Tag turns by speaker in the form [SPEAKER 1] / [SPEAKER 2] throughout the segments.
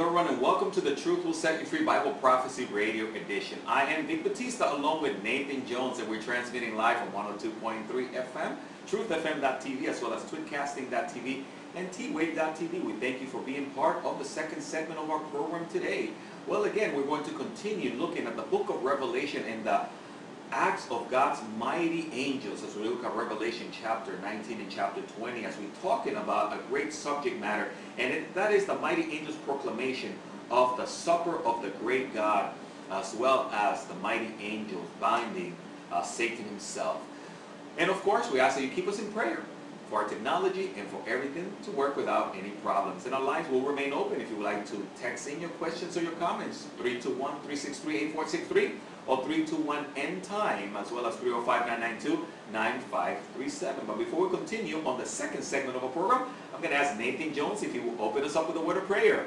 [SPEAKER 1] everyone and welcome to the Truth Will Set You Free Bible Prophecy Radio Edition. I am Vic Batista along with Nathan Jones and we're transmitting live from 102.3 FM, truthfm.tv as well as twitcasting.tv and twave.tv. We thank you for being part of the second segment of our program today. Well again, we're going to continue looking at the book of Revelation and the acts of God's mighty angels as we look at Revelation chapter 19 and chapter 20 as we're talking about a great subject matter and it, that is the mighty angels proclamation of the supper of the great God as well as the mighty angels binding uh, Satan himself. And of course we ask that you keep us in prayer for our technology and for everything to work without any problems. And our lines will remain open if you would like to text in your questions or your comments. 321-363-8463 or 321-End Time as well as 305-992-9537. But before we continue on the second segment of our program, I'm going to ask Nathan Jones if he will open us up with a word of prayer.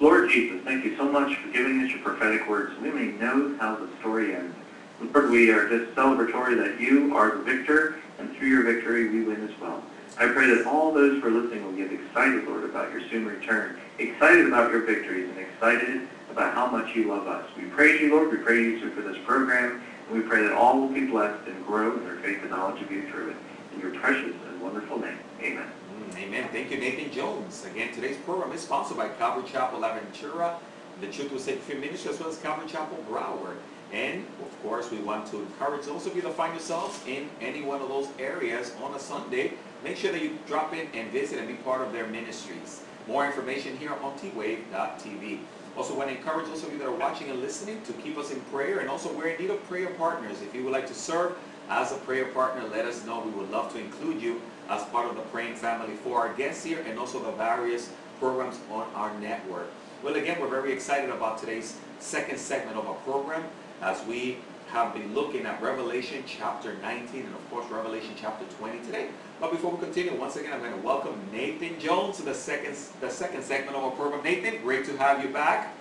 [SPEAKER 2] Lord Jesus, thank you so much for giving us your prophetic words. We may know how the story ends. Lord, we are just celebratory that you are the victor, and through your victory we win as well. I pray that all those who are listening will get excited, Lord, about your soon return, excited about your victories, and excited about how much you love us. We praise you, Lord. We praise you for this program, and we pray that all will be blessed and grow in their faith and knowledge of you through it. In your precious and wonderful name, amen.
[SPEAKER 1] Mm, Amen. Thank you, Nathan Jones. Again, today's program is sponsored by Calvary Chapel Aventura, the Truth Will You Free Ministry, as well as Calvary Chapel Broward. And, of course, we want to encourage those of you that find yourselves in any one of those areas on a Sunday, make sure that you drop in and visit and be part of their ministries. More information here on twave.tv. Also want to encourage those of you that are watching and listening to keep us in prayer. And also, we're in need of prayer partners. If you would like to serve as a prayer partner, let us know. We would love to include you as part of the praying family for our guests here and also the various programs on our network. Well, again, we're very excited about today's second segment of our program as we have been looking at Revelation chapter 19 and of course Revelation chapter 20 today. But before we continue, once again, I'm going to welcome Nathan Jones to the second, the second segment of our program. Nathan, great to have you back.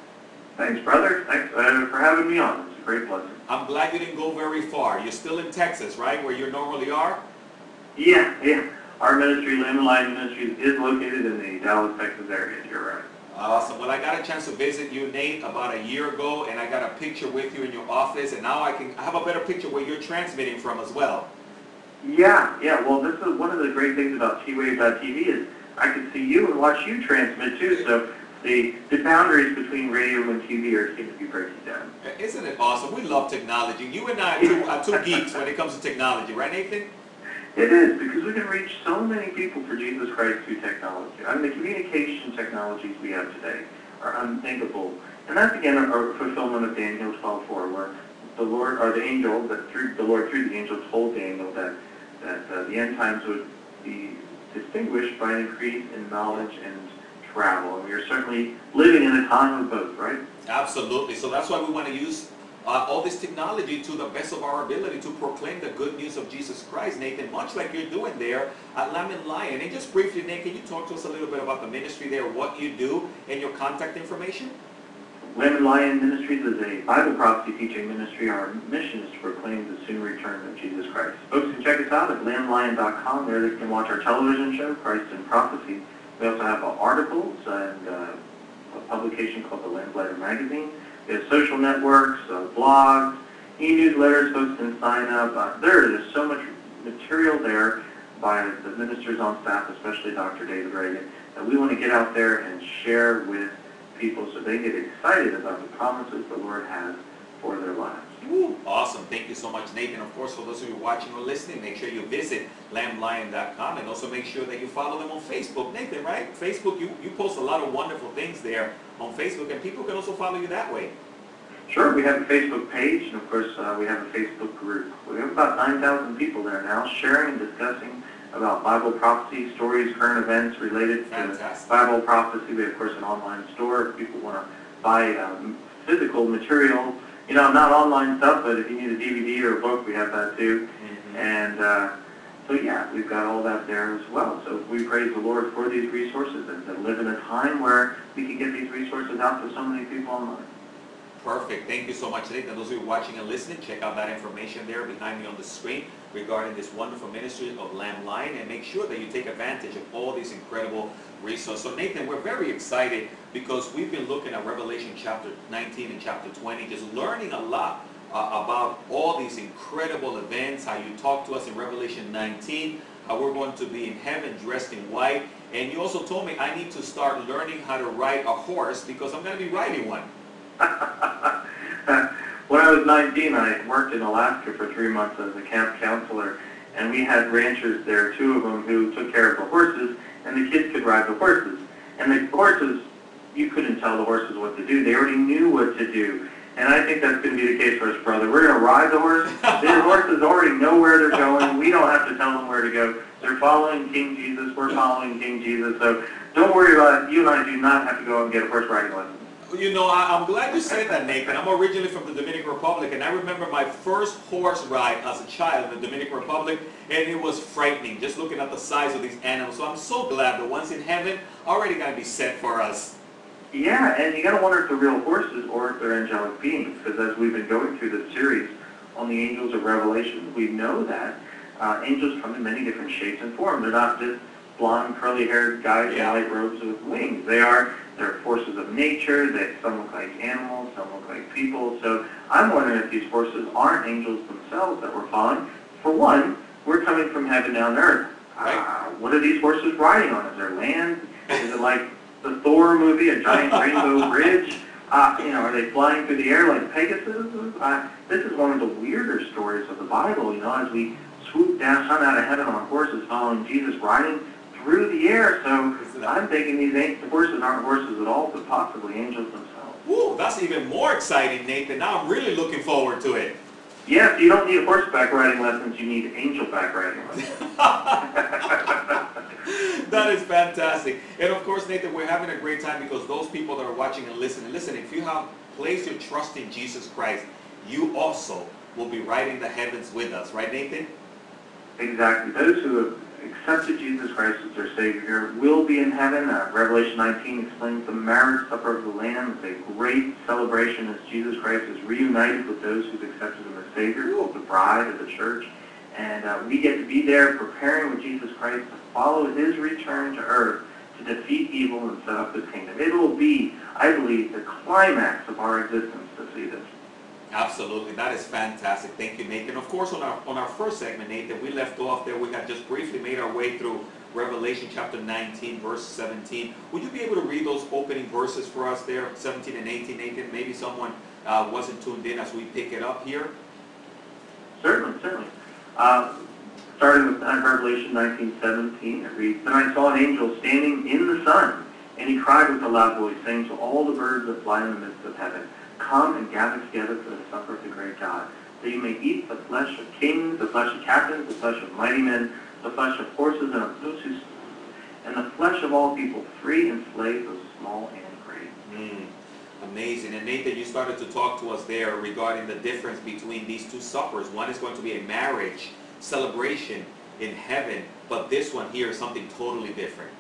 [SPEAKER 2] Thanks, brother. Thanks uh, for having me on. It's a great pleasure.
[SPEAKER 1] I'm glad you didn't go very far. You're still in Texas, right, where you normally are?
[SPEAKER 2] Yeah, yeah. Our ministry, Lamb and Lion Ministries, is located in the Dallas, Texas area. You're right.
[SPEAKER 1] Awesome. Well, I got a chance to visit you, Nate, about a year ago, and I got a picture with you in your office, and now I can I have a better picture where you're transmitting from as well.
[SPEAKER 2] Yeah, yeah. Well, this is one of the great things about T-Wave.tv is I can see you and watch you transmit too. So the the boundaries between radio and TV are seem to be breaking down.
[SPEAKER 1] Isn't it awesome? We love technology. You and I are two, are two geeks when it comes to technology, right, Nathan?
[SPEAKER 2] It is because we can reach so many people for Jesus Christ through technology. I mean, the communication technologies we have today are unthinkable, and that's again our fulfillment of Daniel 12:4, where the Lord or the angel that through the Lord through the angel told Daniel that that uh, the end times would be distinguished by an increase in knowledge and travel, and we are certainly living in a time of both, right?
[SPEAKER 1] Absolutely. So that's why we want to use uh, all this technology to the best of our ability to proclaim the good news of Jesus Christ, Nathan, much like you're doing there at Lamb and Lion. And just briefly, Nathan, can you talk to us a little bit about the ministry there, what you do, and your contact information?
[SPEAKER 2] Lamb and Lion Ministries is a Bible prophecy teaching ministry. Our mission is to proclaim the soon return of Jesus Christ. Folks can check us out at lamblion.com. There they can watch our television show, Christ in Prophecy. We also have articles and uh, a publication called the Lamplighter Magazine. Have social networks, uh, blogs, e-newsletters. Folks can sign up. Uh, there is so much material there by the ministers on staff, especially Dr. David Reagan, that we want to get out there and share with people so they get excited about the promises the Lord has for their lives.
[SPEAKER 1] Woo, awesome. Thank you so much, Nathan. Of course, for those of you watching or listening, make sure you visit lamblion.com and also make sure that you follow them on Facebook. Nathan, right? Facebook, you, you post a lot of wonderful things there on Facebook, and people can also follow you that way.
[SPEAKER 2] Sure, we have a Facebook page, and of course, uh, we have a Facebook group. We have about 9,000 people there now sharing and discussing about Bible prophecy, stories, current events related to
[SPEAKER 1] Fantastic.
[SPEAKER 2] Bible prophecy. We have, of course, an online store if people want to buy um, physical material. You know, not online stuff, but if you need a DVD or a book, we have that too. And uh, so, yeah, we've got all that there as well. So we praise the Lord for these resources and to live in a time where we can get these resources out to so many people online.
[SPEAKER 1] Perfect. Thank you so much, Nathan. Those of you watching and listening, check out that information there behind me on the screen. regarding this wonderful ministry of Lamb Lion and make sure that you take advantage of all these incredible resources. So Nathan, we're very excited because we've been looking at Revelation chapter 19 and chapter 20, just learning a lot uh, about all these incredible events, how you talk to us in Revelation 19, how we're going to be in heaven dressed in white. And you also told me I need to start learning how to ride a horse because I'm going to be riding one.
[SPEAKER 2] when I was 19, I worked in Alaska for three months as a camp counselor, and we had ranchers there, two of them, who took care of the horses, and the kids could ride the horses. And the horses, you couldn't tell the horses what to do. They already knew what to do. And I think that's going to be the case for us, brother. We're going to ride the horse. The horses already know where they're going. We don't have to tell them where to go. They're following King Jesus. We're following King Jesus. So don't worry about it. You and I do not have to go and get a horse riding lesson.
[SPEAKER 1] You know, I, I'm glad you said that, Nathan. I'm originally from the Dominican Republic, and I remember my first horse ride as a child in the Dominican Republic, and it was frightening just looking at the size of these animals. So I'm so glad the ones in heaven already going to be set for us.
[SPEAKER 2] Yeah, and you got to wonder if they're real horses or if they're angelic beings, because as we've been going through this series on the angels of Revelation, we know that uh, angels come in many different shapes and forms. They're not just blonde, curly-haired guys
[SPEAKER 1] Yeah.
[SPEAKER 2] in white robes with wings. They are they're forces of nature. They some look like animals, some look like people. So I'm wondering if these forces aren't angels themselves that we're following. For one, we're coming from heaven down to earth.
[SPEAKER 1] Right.
[SPEAKER 2] Uh, what are these horses riding on? Is there land? Is it like the Thor movie, a giant rainbow bridge? Uh, you know, are they flying through the air like Pegasus? Uh, this is one of the weirder stories of the Bible. You know, as we swoop down, come out of heaven on horses, following Jesus riding through the air. So I'm thinking these ain't, horses aren't horses at all, but possibly angels themselves.
[SPEAKER 1] Woo, that's even more exciting, Nathan. Now I'm really looking forward to it.
[SPEAKER 2] Yes, you don't need horseback riding lessons. You need angel-back riding lessons.
[SPEAKER 1] that is fantastic. And of course, Nathan, we're having a great time because those people that are watching and listening, listen, if you have placed your trust in Jesus Christ, you also will be riding the heavens with us, right, Nathan?
[SPEAKER 2] Exactly. Those who have accepted Jesus Christ as their Savior will be in heaven. Uh, Revelation 19 explains the marriage supper of the Lamb. It's a great celebration as Jesus Christ is reunited with those who've accepted Him as Savior, the bride of the church. And uh, we get to be there preparing with Jesus Christ follow His return to earth to defeat evil and set up His kingdom. It will be, I believe, the climax of our existence to see this.
[SPEAKER 1] Absolutely, that is fantastic. Thank you, Nathan. Of course, on our on our first segment, Nathan, we left off there. We had just briefly made our way through Revelation chapter 19, verse 17. Would you be able to read those opening verses for us there, 17 and 18, Nathan? Maybe someone uh, wasn't tuned in as we pick it up here.
[SPEAKER 2] Certainly, certainly. Uh, starting with Revelation 19:17, it reads, Then I saw an angel standing in the sun, and he cried with a loud voice, saying to all the birds that fly in the midst of heaven, Come and gather together for the supper of the great God, that you may eat the flesh of kings, the flesh of captains, the flesh of mighty men, the flesh of horses and of those who and the flesh of all people, free and slave, both small and great.
[SPEAKER 1] Mm, amazing. And Nathan, you started to talk to us there regarding the difference between these two suppers. One is going to be a marriage celebration in heaven, but this one here is something totally different.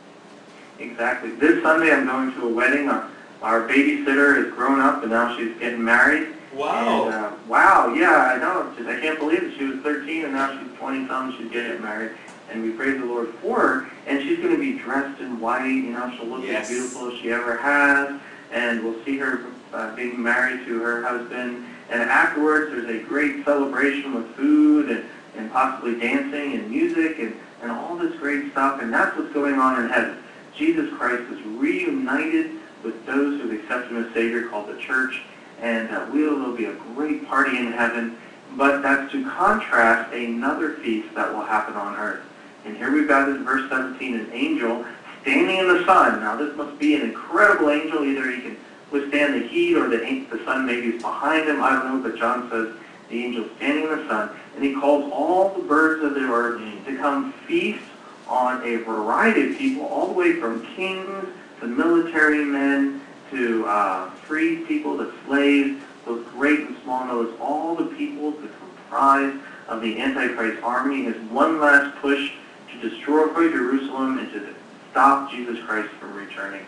[SPEAKER 2] Exactly. This Sunday I'm going to a wedding. Our, our babysitter is grown up and now she's getting married.
[SPEAKER 1] Wow.
[SPEAKER 2] And, uh, wow, yeah, I know. Just, I can't believe it. She was 13 and now she's 20 something. She's getting married. And we praise the Lord for her. And she's going to be dressed in white. You know, she'll look
[SPEAKER 1] Yes.
[SPEAKER 2] as beautiful as she ever has. And we'll see her uh, being married to her husband. And afterwards, there's a great celebration with food and, and possibly dancing and music and, and all this great stuff. And that's what's going on in heaven. Jesus Christ is reunited with those who have accepted him as Savior called the church. And uh, we'll, there'll be a great party in heaven. But that's to contrast another feast that will happen on earth. And here we've got in verse 17 an angel standing in the sun. Now this must be an incredible angel. Either he can withstand the heat or the, the sun maybe is behind him. I don't know. But John says the angel standing in the sun. And he calls all the birds of the earth to come feast on a variety of people, all the way from kings to military men to uh, free people to slaves, both great and small. Notice all the people that comprise of the Antichrist army. His one last push to destroy Jerusalem and to stop Jesus Christ from returning.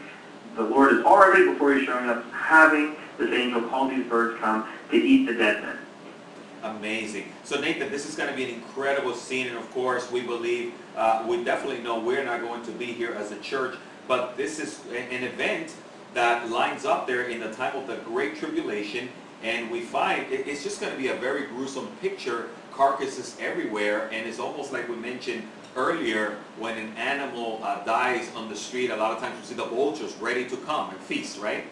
[SPEAKER 2] The Lord is already, before he's showing up, having this angel call these birds come to eat the dead men.
[SPEAKER 1] Amazing. So Nathan, this is going to be an incredible scene, and of course, we believe, uh, we definitely know we're not going to be here as a church, but this is an event that lines up there in the time of the Great Tribulation, and we find it's just going to be a very gruesome picture, carcasses everywhere, and it's almost like we mentioned earlier, when an animal uh, dies on the street, a lot of times you see the vultures ready to come and feast, right?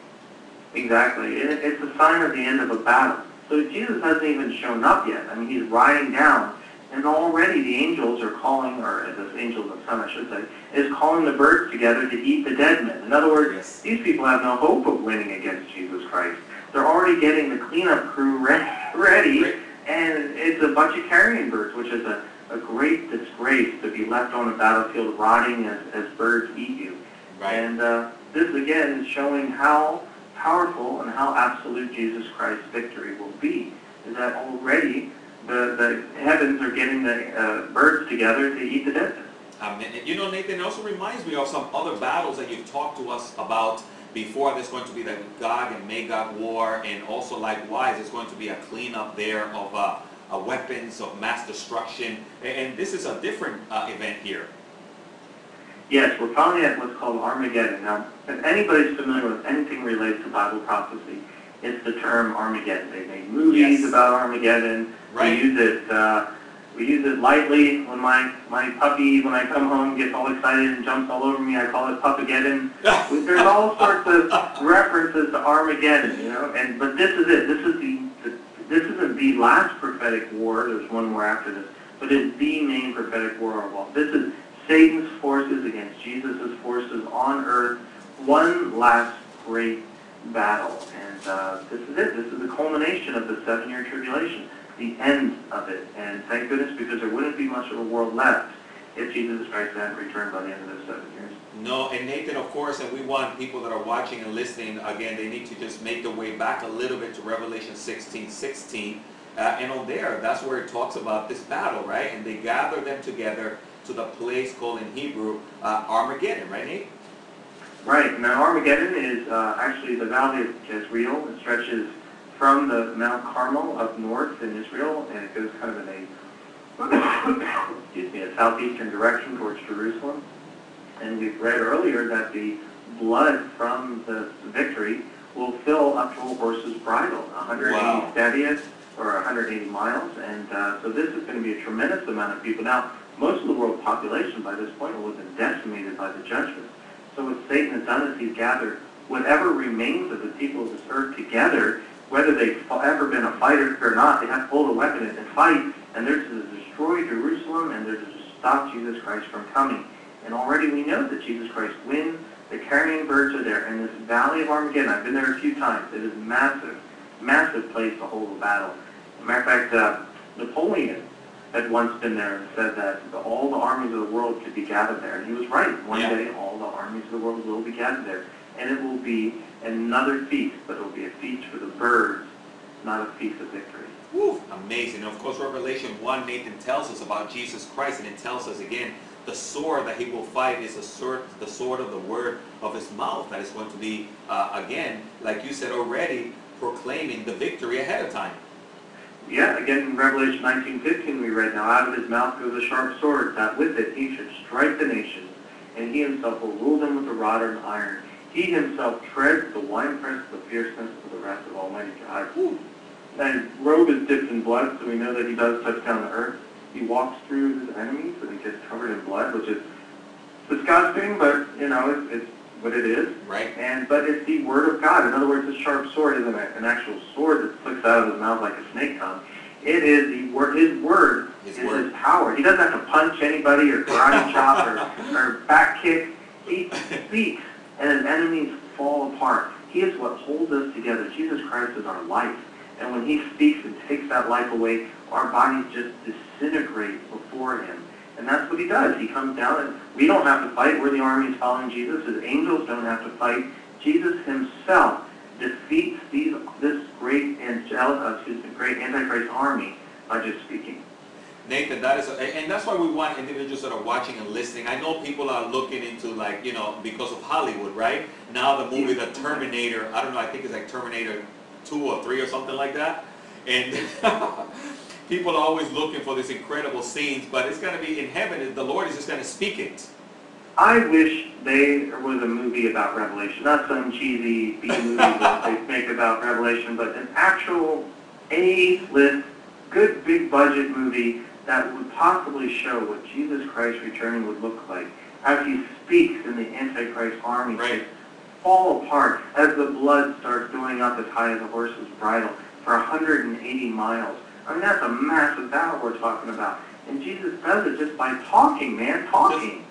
[SPEAKER 2] Exactly. It, it's a sign of the end of a battle. So Jesus hasn't even shown up yet. I mean, he's riding down, and already the angels are calling, or the angels of the sun, I should say, is calling the birds together to eat the dead men. In other words,
[SPEAKER 1] Yes.
[SPEAKER 2] these people have no hope of winning against Jesus Christ. They're already getting the cleanup crew re- ready, and it's a bunch of carrion birds, which is a, a great disgrace to be left on a battlefield rotting as, as birds eat you.
[SPEAKER 1] Right.
[SPEAKER 2] And uh, this again is showing how powerful and how absolute Jesus Christ's victory will be. Is that already the, the heavens are getting the uh, birds together to eat the dead.
[SPEAKER 1] Um, and, and you know, Nathan, it also reminds me of some other battles that you've talked to us about before. There's going to be the Gog and Magog war, and also likewise, there's going to be a cleanup there of uh, uh, weapons of mass destruction. And, and this is a different uh, event here.
[SPEAKER 2] Yes, we're finally at what's called Armageddon. Now, if anybody's familiar with anything related to Bible prophecy, it's the term Armageddon. They made movies
[SPEAKER 1] Yes.
[SPEAKER 2] about Armageddon.
[SPEAKER 1] Right.
[SPEAKER 2] We use it. Uh, we use it lightly. When my my puppy, when I come home, gets all excited and jumps all over me, I call it Pupageddon. There's all sorts of references to Armageddon, you know. And but this is it. This is the, the this isn't the last prophetic war. There's one more after this, but it's the main prophetic war of all. This is Satan's forces against Jesus' forces on earth. One last great battle, and uh, this is it. This is the culmination of the seven-year tribulation, the end of it. And thank goodness, because there wouldn't be much of a world left if Jesus Christ hadn't returned by the end of those seven years.
[SPEAKER 1] No, and Nathan, of course, and we want people that are watching and listening, again, they need to just make their way back a little bit to Revelation 16, 16. Uh, and on there, that's where it talks about this battle, right? And they gather them together to the place called in Hebrew uh, Armageddon, right, Nate?
[SPEAKER 2] Right. Now Armageddon is uh, actually the valley of Jezreel. It stretches from the Mount Carmel up north in Israel, and it goes kind of in a excuse me a southeastern direction towards Jerusalem. And we've read earlier that the blood from the victory will fill up to a horse's bridle, 180
[SPEAKER 1] Wow.
[SPEAKER 2] stadias or 180 miles, and uh, so this is going to be a tremendous amount of people. Now, most of the world population by this point will have been decimated by the judgment. So what Satan has done is he's gathered whatever remains of the people of this earth together, whether they've ever been a fighter or not, they have to hold a weapon and fight, and they're to destroy Jerusalem and they're to stop Jesus Christ from coming. And already we know that Jesus Christ wins. The carrion birds are there. And this valley of Armageddon, I've been there a few times. It is massive, massive place to hold a battle. As a matter of fact, uh, Napoleon had once been there and said that the, all the armies of the world could be gathered there. And he was right. One
[SPEAKER 1] Yeah.
[SPEAKER 2] day all the armies of the world will be gathered there. And it will be another feast, but it will be a feast for the birds, not a feast of victory.
[SPEAKER 1] Woo, amazing. Of course, Revelation 1, Nathan tells us about Jesus Christ, and it tells us again, the sword that he will fight is the sword, the sword of the word of his mouth that is going to be, uh, again, like you said already, proclaiming the victory ahead of time.
[SPEAKER 2] Yeah, again in Revelation 19:15 we read, Now out of his mouth goes a sharp sword, that with it he should strike the nations, and he himself will rule them with a rod of iron. He himself treads the winepress of the fierceness of the wrath of Almighty God.
[SPEAKER 1] Woo.
[SPEAKER 2] And robe is dipped in blood, so we know that he does touch down the earth. He walks through his enemies, and he gets covered in blood, which is disgusting, but, you know, it's, it's what it is.
[SPEAKER 1] Right?
[SPEAKER 2] And but it's the word of God. In other words, a sharp sword isn't an actual sword that flicks out of his mouth like a snake tongue. It is the word. His word
[SPEAKER 1] His
[SPEAKER 2] is
[SPEAKER 1] word.
[SPEAKER 2] his power. He doesn't have to punch anybody or karate chop or, or back kick. He speaks, and his enemies fall apart. He is what holds us together. Jesus Christ is our life. And when he speaks and takes that life away, our bodies just disintegrate before him. And that's what he does. He comes down and we don't have to fight. We're the armies following Jesus. His angels don't have to fight. Jesus himself defeats these, this great angel, excuse me, great Antichrist army by just speaking.
[SPEAKER 1] Nathan, that is, and that's why we want individuals that are watching and listening. I know people are looking into like, you know, because of Hollywood, right? Now the movie The Terminator, I don't know, I think it's like Terminator 2 or 3 or something like that. And people are always looking for these incredible scenes, but it's going to be in heaven. The Lord is just going to speak it.
[SPEAKER 2] I wish there was a movie about Revelation, not some cheesy B movie that they make about Revelation, but an actual A-list, good big budget movie that would possibly show what Jesus Christ returning would look like as he speaks in the Antichrist army
[SPEAKER 1] Right.
[SPEAKER 2] fall apart as the blood starts going up as high as a horse's bridle for 180 miles. I mean, that's a massive battle we're talking about. And Jesus does it just by talking, man, talking.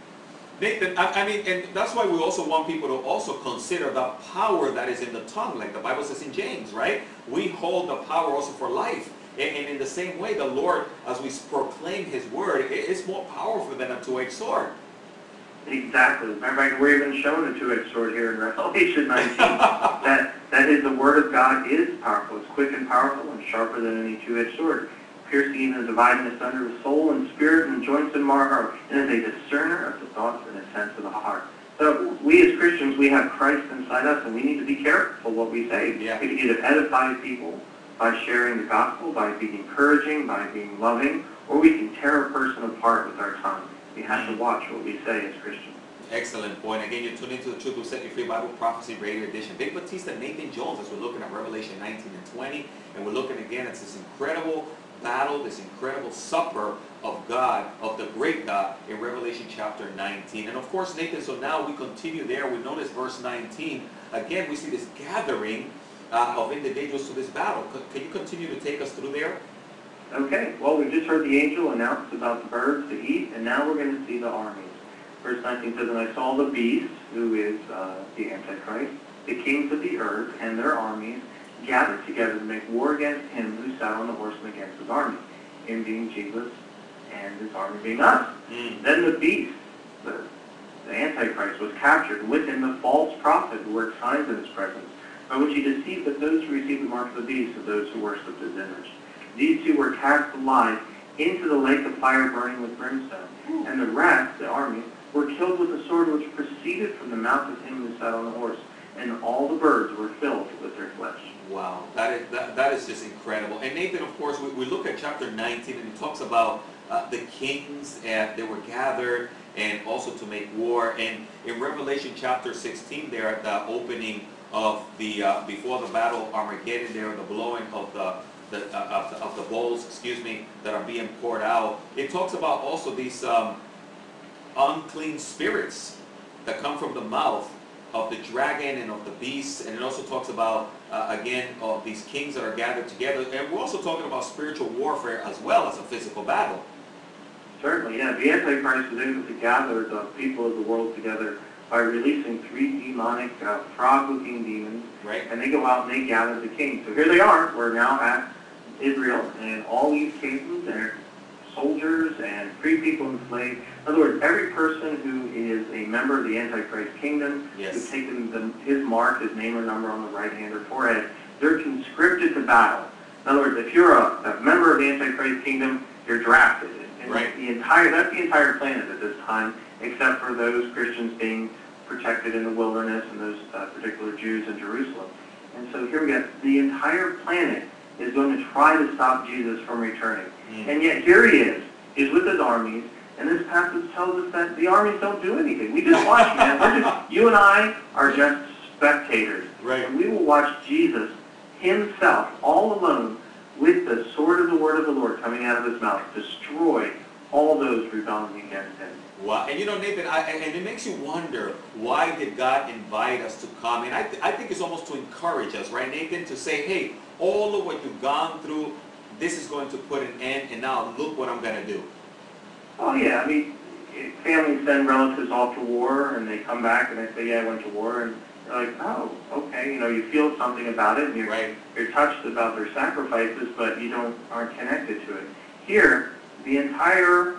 [SPEAKER 1] Nathan, I, I mean, and that's why we also want people to also consider the power that is in the tongue, like the Bible says in James, right? We hold the power also for life. And, and in the same way, the Lord, as we proclaim His word, it is more powerful than a two-edged sword.
[SPEAKER 2] Exactly. Matter of fact, we're even shown a two-edged sword here in Revelation 19. that that is the word of God is powerful. It's quick and powerful and sharper than any two-edged sword, piercing even and dividing asunder the soul and spirit and joints and marrow, and is a discerner of the thoughts and intents of the heart. So we as Christians, we have Christ inside us, and we need to be careful what we say.
[SPEAKER 1] Yeah.
[SPEAKER 2] We can either edify people by sharing the gospel, by being encouraging, by being loving, or we can tear a person apart with our tongue. We have to watch what we say as Christians.
[SPEAKER 1] Excellent point. Again, you're tuning into the Truth Will Set You Free Bible Prophecy Radio Edition. Vic Batista, Nathan Jones, as we're looking at Revelation 19 and 20, and we're looking again at this incredible battle, this incredible supper of God, of the great God, in Revelation chapter 19. And of course, Nathan, so now we continue there. We notice verse 19. Again, we see this gathering uh, of individuals to this battle. Can you continue to take us through there?
[SPEAKER 2] Okay, well, we just heard the angel announce about the birds to eat, and now we're going to see the armies. Verse 19 says, And I saw the beast, who is uh, the Antichrist, the kings of the earth, and their armies gathered together to make war against him who sat on the horse and against his army, him being Jesus, and his army being us.
[SPEAKER 1] Mm.
[SPEAKER 2] Then the beast, the, the Antichrist, was captured, and with him the false prophet who worked signs in his presence, by which he deceived but those who received the mark of the beast of those who worshipped his image. These two were cast alive into the lake of fire burning with brimstone. And the rest, the army, were killed with the sword which proceeded from the mouth of him who sat on the horse. And all the birds were filled with their flesh.
[SPEAKER 1] Wow, that is, that, that is just incredible. And Nathan, of course, we, we look at chapter 19 and it talks about uh, the kings and they were gathered and also to make war. And in Revelation chapter 16 there at the opening of the, uh, before the battle of Armageddon there, the blowing of the, the, uh, of the, of the bowls, excuse me, that are being poured out. It talks about also these um, unclean spirits that come from the mouth of the dragon and of the beast, and it also talks about, uh, again, of these kings that are gathered together. And we're also talking about spiritual warfare as well as a physical battle.
[SPEAKER 2] Certainly, yeah. The Antichrist is able to gather the people of the world together by releasing three demonic uh, frog-looking demons
[SPEAKER 1] Right?
[SPEAKER 2] and they go out and they gather the kings. So here they are. We're now at Israel, and all these kings and soldiers and free people enslaved. In other words, every person who is a member of the Antichrist kingdom,
[SPEAKER 1] Yes.
[SPEAKER 2] who's taken the, his mark, his name or number on the right hand or forehead, they're conscripted to battle. In other words, if you're a, a member of the Antichrist kingdom, you're drafted. And
[SPEAKER 1] Right.
[SPEAKER 2] the entire, that's the entire planet at this time, except for those Christians being protected in the wilderness and those uh, particular Jews in Jerusalem. And so here we got the entire planet is going to try to stop Jesus from returning.
[SPEAKER 1] Mm.
[SPEAKER 2] And yet here he is. He's with his armies. And this passage tells us that the armies don't do anything. We just watch, man. We're just, you and I are just spectators.
[SPEAKER 1] Right.
[SPEAKER 2] And we will watch Jesus himself, all alone, with the sword of the word of the Lord coming out of his mouth, destroy all those rebelling against him.
[SPEAKER 1] Wow. And you know, Nathan, I, and it makes you wonder, why did God invite us to come? And I, th- I think it's almost to encourage us, right, Nathan, to say, hey, all of what you've gone through, this is going to put an end, and now look what I'm going to do.
[SPEAKER 2] Oh yeah, I mean, families send relatives off to war, and they come back and they say, "Yeah, I went to war," and you're like, "Oh, okay." You know, you feel something about it, and you're
[SPEAKER 1] Right?
[SPEAKER 2] you're touched about their sacrifices, but you don't aren't connected to it. Here, the entire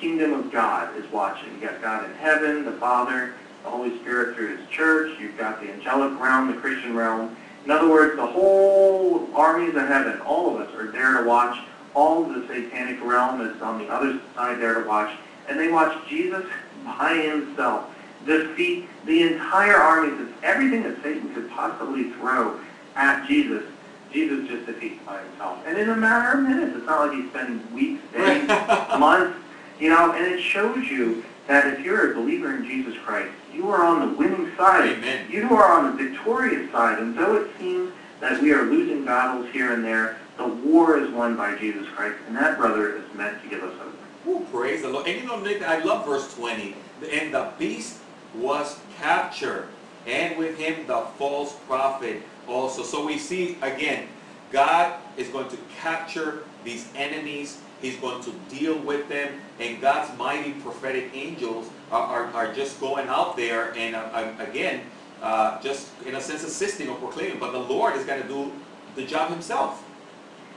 [SPEAKER 2] kingdom of God is watching. You've got God in heaven, the Father, the Holy Spirit through His church. You've got the angelic realm, the Christian realm. In other words, the whole armies of heaven, all of us are there to watch. All of the satanic realm is on the other side there to watch. And they watch Jesus by himself defeat the entire armies. It's everything that Satan could possibly throw at Jesus. Jesus just defeats by himself. And in a matter of minutes, it's not like he spends weeks, days, months, you know, and it shows you that if you're a believer in Jesus Christ, you are on the winning side.
[SPEAKER 1] Amen.
[SPEAKER 2] You are on the victorious side. And though it seems that we are losing battles here and there, the war is won by Jesus Christ. And that, brother, is meant to give us hope.
[SPEAKER 1] Ooh, praise the Lord. And you know, Nathan, I love verse 20. And the beast was captured, and with him the false prophet also. So we see again, God is going to capture these enemies. He's going to deal with them, and God's mighty prophetic angels are, are, are just going out there and uh, uh, again, uh, just in a sense assisting or proclaiming. But the Lord is going to do the job himself.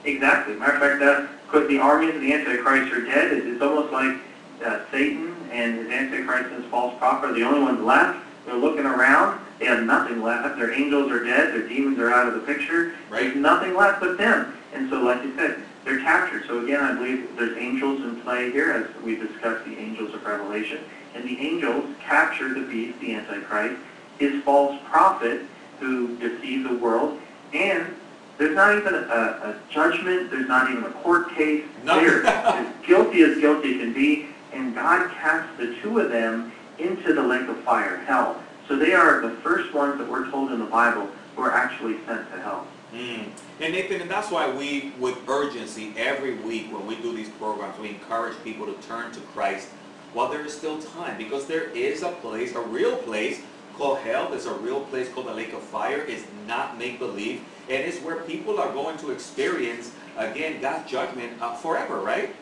[SPEAKER 2] Exactly. Matter of fact, that because the armies of the Antichrist are dead, it's almost like uh, Satan and his Antichrist and his false prophet are the only ones left. They're looking around. They have nothing left. Their angels are dead. Their demons are out of the picture.
[SPEAKER 1] Right.
[SPEAKER 2] There's nothing left but them. And so, like you said, they're captured. So again, I believe there's angels in play here as we discuss the angels of Revelation. And the angels capture the beast, the Antichrist, his false prophet who deceived the world, and there's not even a, a judgment. There's not even a court case.
[SPEAKER 1] None.
[SPEAKER 2] They're as guilty as guilty can be, and God casts the two of them into the lake of fire, hell. So they are the first ones that we're told in the Bible who are actually sent to hell.
[SPEAKER 1] Mm. And Nathan, and that's why we, with urgency, every week when we do these programs, we encourage people to turn to Christ while there is still time, because there is a place, a real place called hell. There's a real place called the lake of fire. It's not make believe, and it's where people are going to experience again God's judgment uh, forever, right?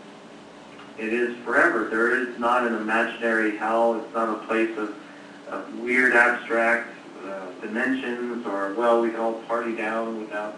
[SPEAKER 2] It is forever. There is not an imaginary hell. It's not a place of, of weird abstract uh, dimensions or, well, we can all party down without,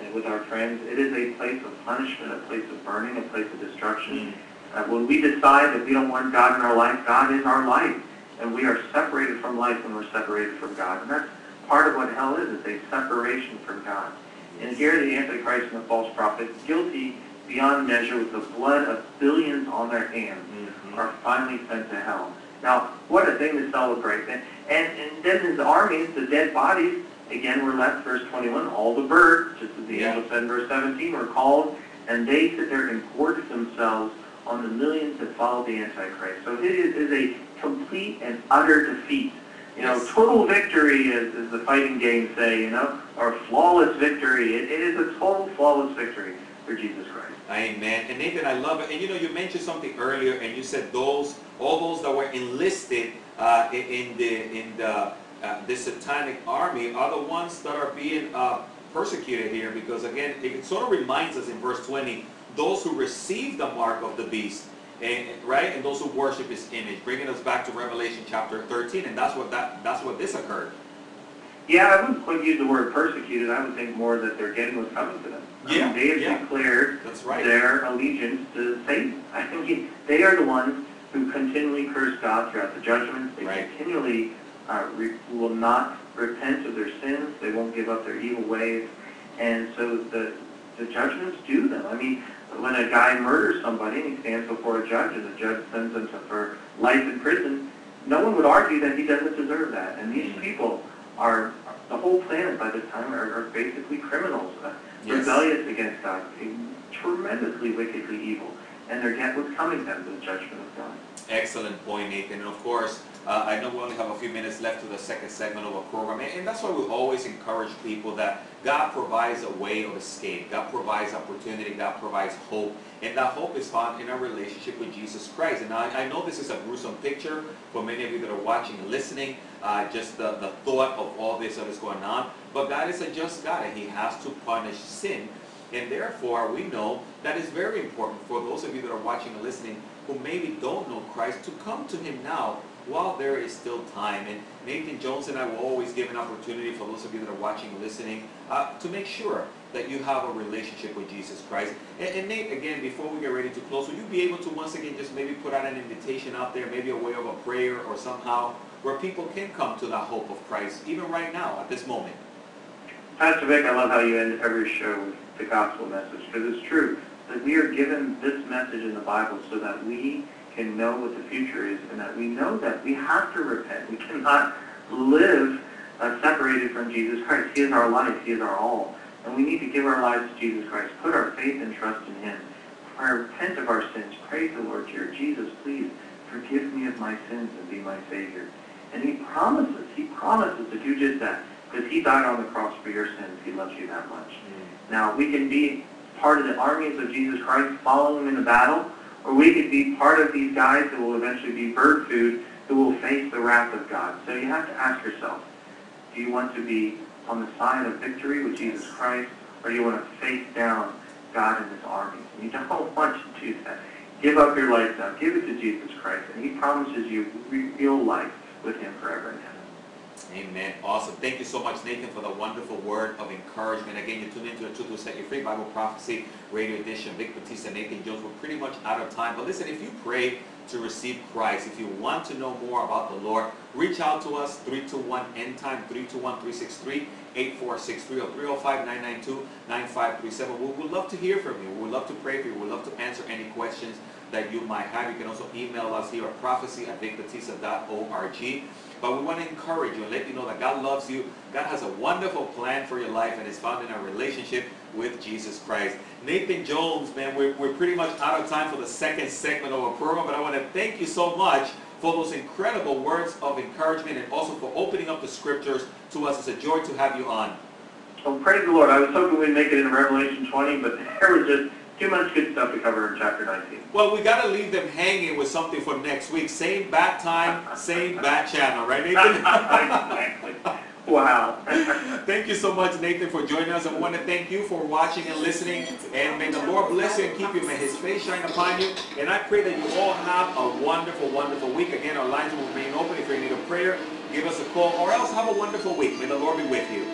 [SPEAKER 2] uh, with our friends. It is a place of punishment, a place of burning, a place of destruction. Uh, when we decide that we don't want God in our life, God is our life. And we are separated from life when we're separated from God. And that's part of what hell is, it's a separation from God. And here the Antichrist and the false prophet, guilty beyond measure with the blood of billions on their hands,
[SPEAKER 1] Mhm.
[SPEAKER 2] are finally sent to hell. Now, what a thing to celebrate. And, and, and then his armies, the dead bodies, again, we're left, verse 21, all the birds, just as the
[SPEAKER 1] Yeah.
[SPEAKER 2] angel said in verse 17, were called, and they sit there and gorge themselves on the millions that follow the Antichrist. So it is, is a complete and utter defeat. You know,
[SPEAKER 1] Yes.
[SPEAKER 2] total victory, as, as the fighting games say, you know, or flawless victory. It, it is a total flawless victory for Jesus Christ.
[SPEAKER 1] Amen. And Nathan, I love it. And you know, you mentioned something earlier, and you said those, all those that were enlisted uh, in, the in the uh, the satanic army are the ones that are being uh, persecuted here. Because again, it sort of reminds us in verse 20, those who receive the mark of the beast, and right, and those who worship his image, bringing us back to Revelation chapter 13, and that's what that that's what this occurred.
[SPEAKER 2] Yeah, I wouldn't quite use the word persecuted. I would think more that their getting was coming to them.
[SPEAKER 1] Yeah,
[SPEAKER 2] they have
[SPEAKER 1] yeah.
[SPEAKER 2] declared
[SPEAKER 1] That's right.
[SPEAKER 2] their allegiance to Satan. I think they are the ones who continually curse God throughout the judgments. They
[SPEAKER 1] Right.
[SPEAKER 2] continually uh, re- will not repent of their sins. They won't give up their evil ways. And so the, the judgments do them. I mean, when a guy murders somebody and he stands before a judge and the judge sends him to, for life in prison, no one would argue that he doesn't deserve that. And these
[SPEAKER 1] Mhm.
[SPEAKER 2] people are, the whole planet by this time are, are basically criminals, uh,
[SPEAKER 1] Yes.
[SPEAKER 2] rebellious against God, tremendously wickedly evil. And their death was coming to them, the judgment of God.
[SPEAKER 1] Excellent point, Nathan. And of course, uh, I know we only have a few minutes left to the second segment of our program, and, and that's why we always encourage people that God provides a way of escape. God provides opportunity. God provides hope, and that hope is found in our relationship with Jesus Christ. And I, I know this is a gruesome picture for many of you that are watching and listening. Uh, just the, the thought of all this that is going on, but God is a just God, and He has to punish sin. And therefore, we know that it's very important for those of you that are watching and listening who maybe don't know Christ to come to Him now while there is still time. And Nathan Jones and I will always give an opportunity for those of you that are watching listening uh, to make sure that you have a relationship with Jesus Christ. And, and Nate, again, before we get ready to close, will you be able to once again just maybe put out an invitation out there, maybe a way of a prayer or somehow where people can come to the hope of Christ, even right now at this moment?
[SPEAKER 2] Pastor Vic, I love how you end every show with the gospel message, because it's true that we are given this message in the Bible so that we can know what the future is and that we know that we have to repent. We cannot live uh, separated from Jesus Christ. He is our life. He is our all. And we need to give our lives to Jesus Christ, put our faith and trust in him. Pray, repent of our sins. Pray to the Lord here, Jesus, please forgive me of my sins and be my Savior. And he promises, he promises to do just that because he died on the cross for your sins. He loves you that much. Now, we can be part of the armies of Jesus Christ, following him in the battle, or we could be part of these guys that will eventually be bird food who will face the wrath of God. So you have to ask yourself, do you want to be on the side of victory with Jesus Christ, or do you want to face down God and his armies? And you don't want to do that. Give up your life now. Give it to Jesus Christ, and he promises you real life with him forever and ever.
[SPEAKER 1] Amen. Awesome. Thank you so much, Nathan, for the wonderful word of encouragement. Again, you tune into the Truth Will Set You Free Bible Prophecy Radio Edition. Vic Batista, Nathan Jones. We're pretty much out of time. But listen, if you pray to receive Christ, if you want to know more about the Lord, reach out to us, 321 End Time, 321-363. 8463 or 305-992-9537. We would love to hear from you. We would love to pray for you. We would love to answer any questions that you might have. You can also email us here at prophecy at vicbatista.org. But we want to encourage you and let you know that God loves you. God has a wonderful plan for your life and it's found in a relationship with Jesus Christ. Nathan Jones, man, we're, we're pretty much out of time for the second segment of our program, but I want to thank you so much for those incredible words of encouragement and also for opening up the scriptures to us. It's a joy to have you on.
[SPEAKER 2] Well, praise the Lord. I was hoping we'd make it in Revelation 20, but there was just too much good stuff to cover in chapter 19.
[SPEAKER 1] Well, we got to leave them hanging with something for next week. Same bat time, same bat channel, right, Nathan?
[SPEAKER 2] exactly. Wow.
[SPEAKER 1] thank you so much, Nathan, for joining us. I want to thank you for watching and listening. And may the Lord bless you and keep you. May his face shine upon you. And I pray that you all have a wonderful, wonderful week. Again, our lines will remain open. If you need a prayer, give us a call or else have a wonderful week. May the Lord be with you.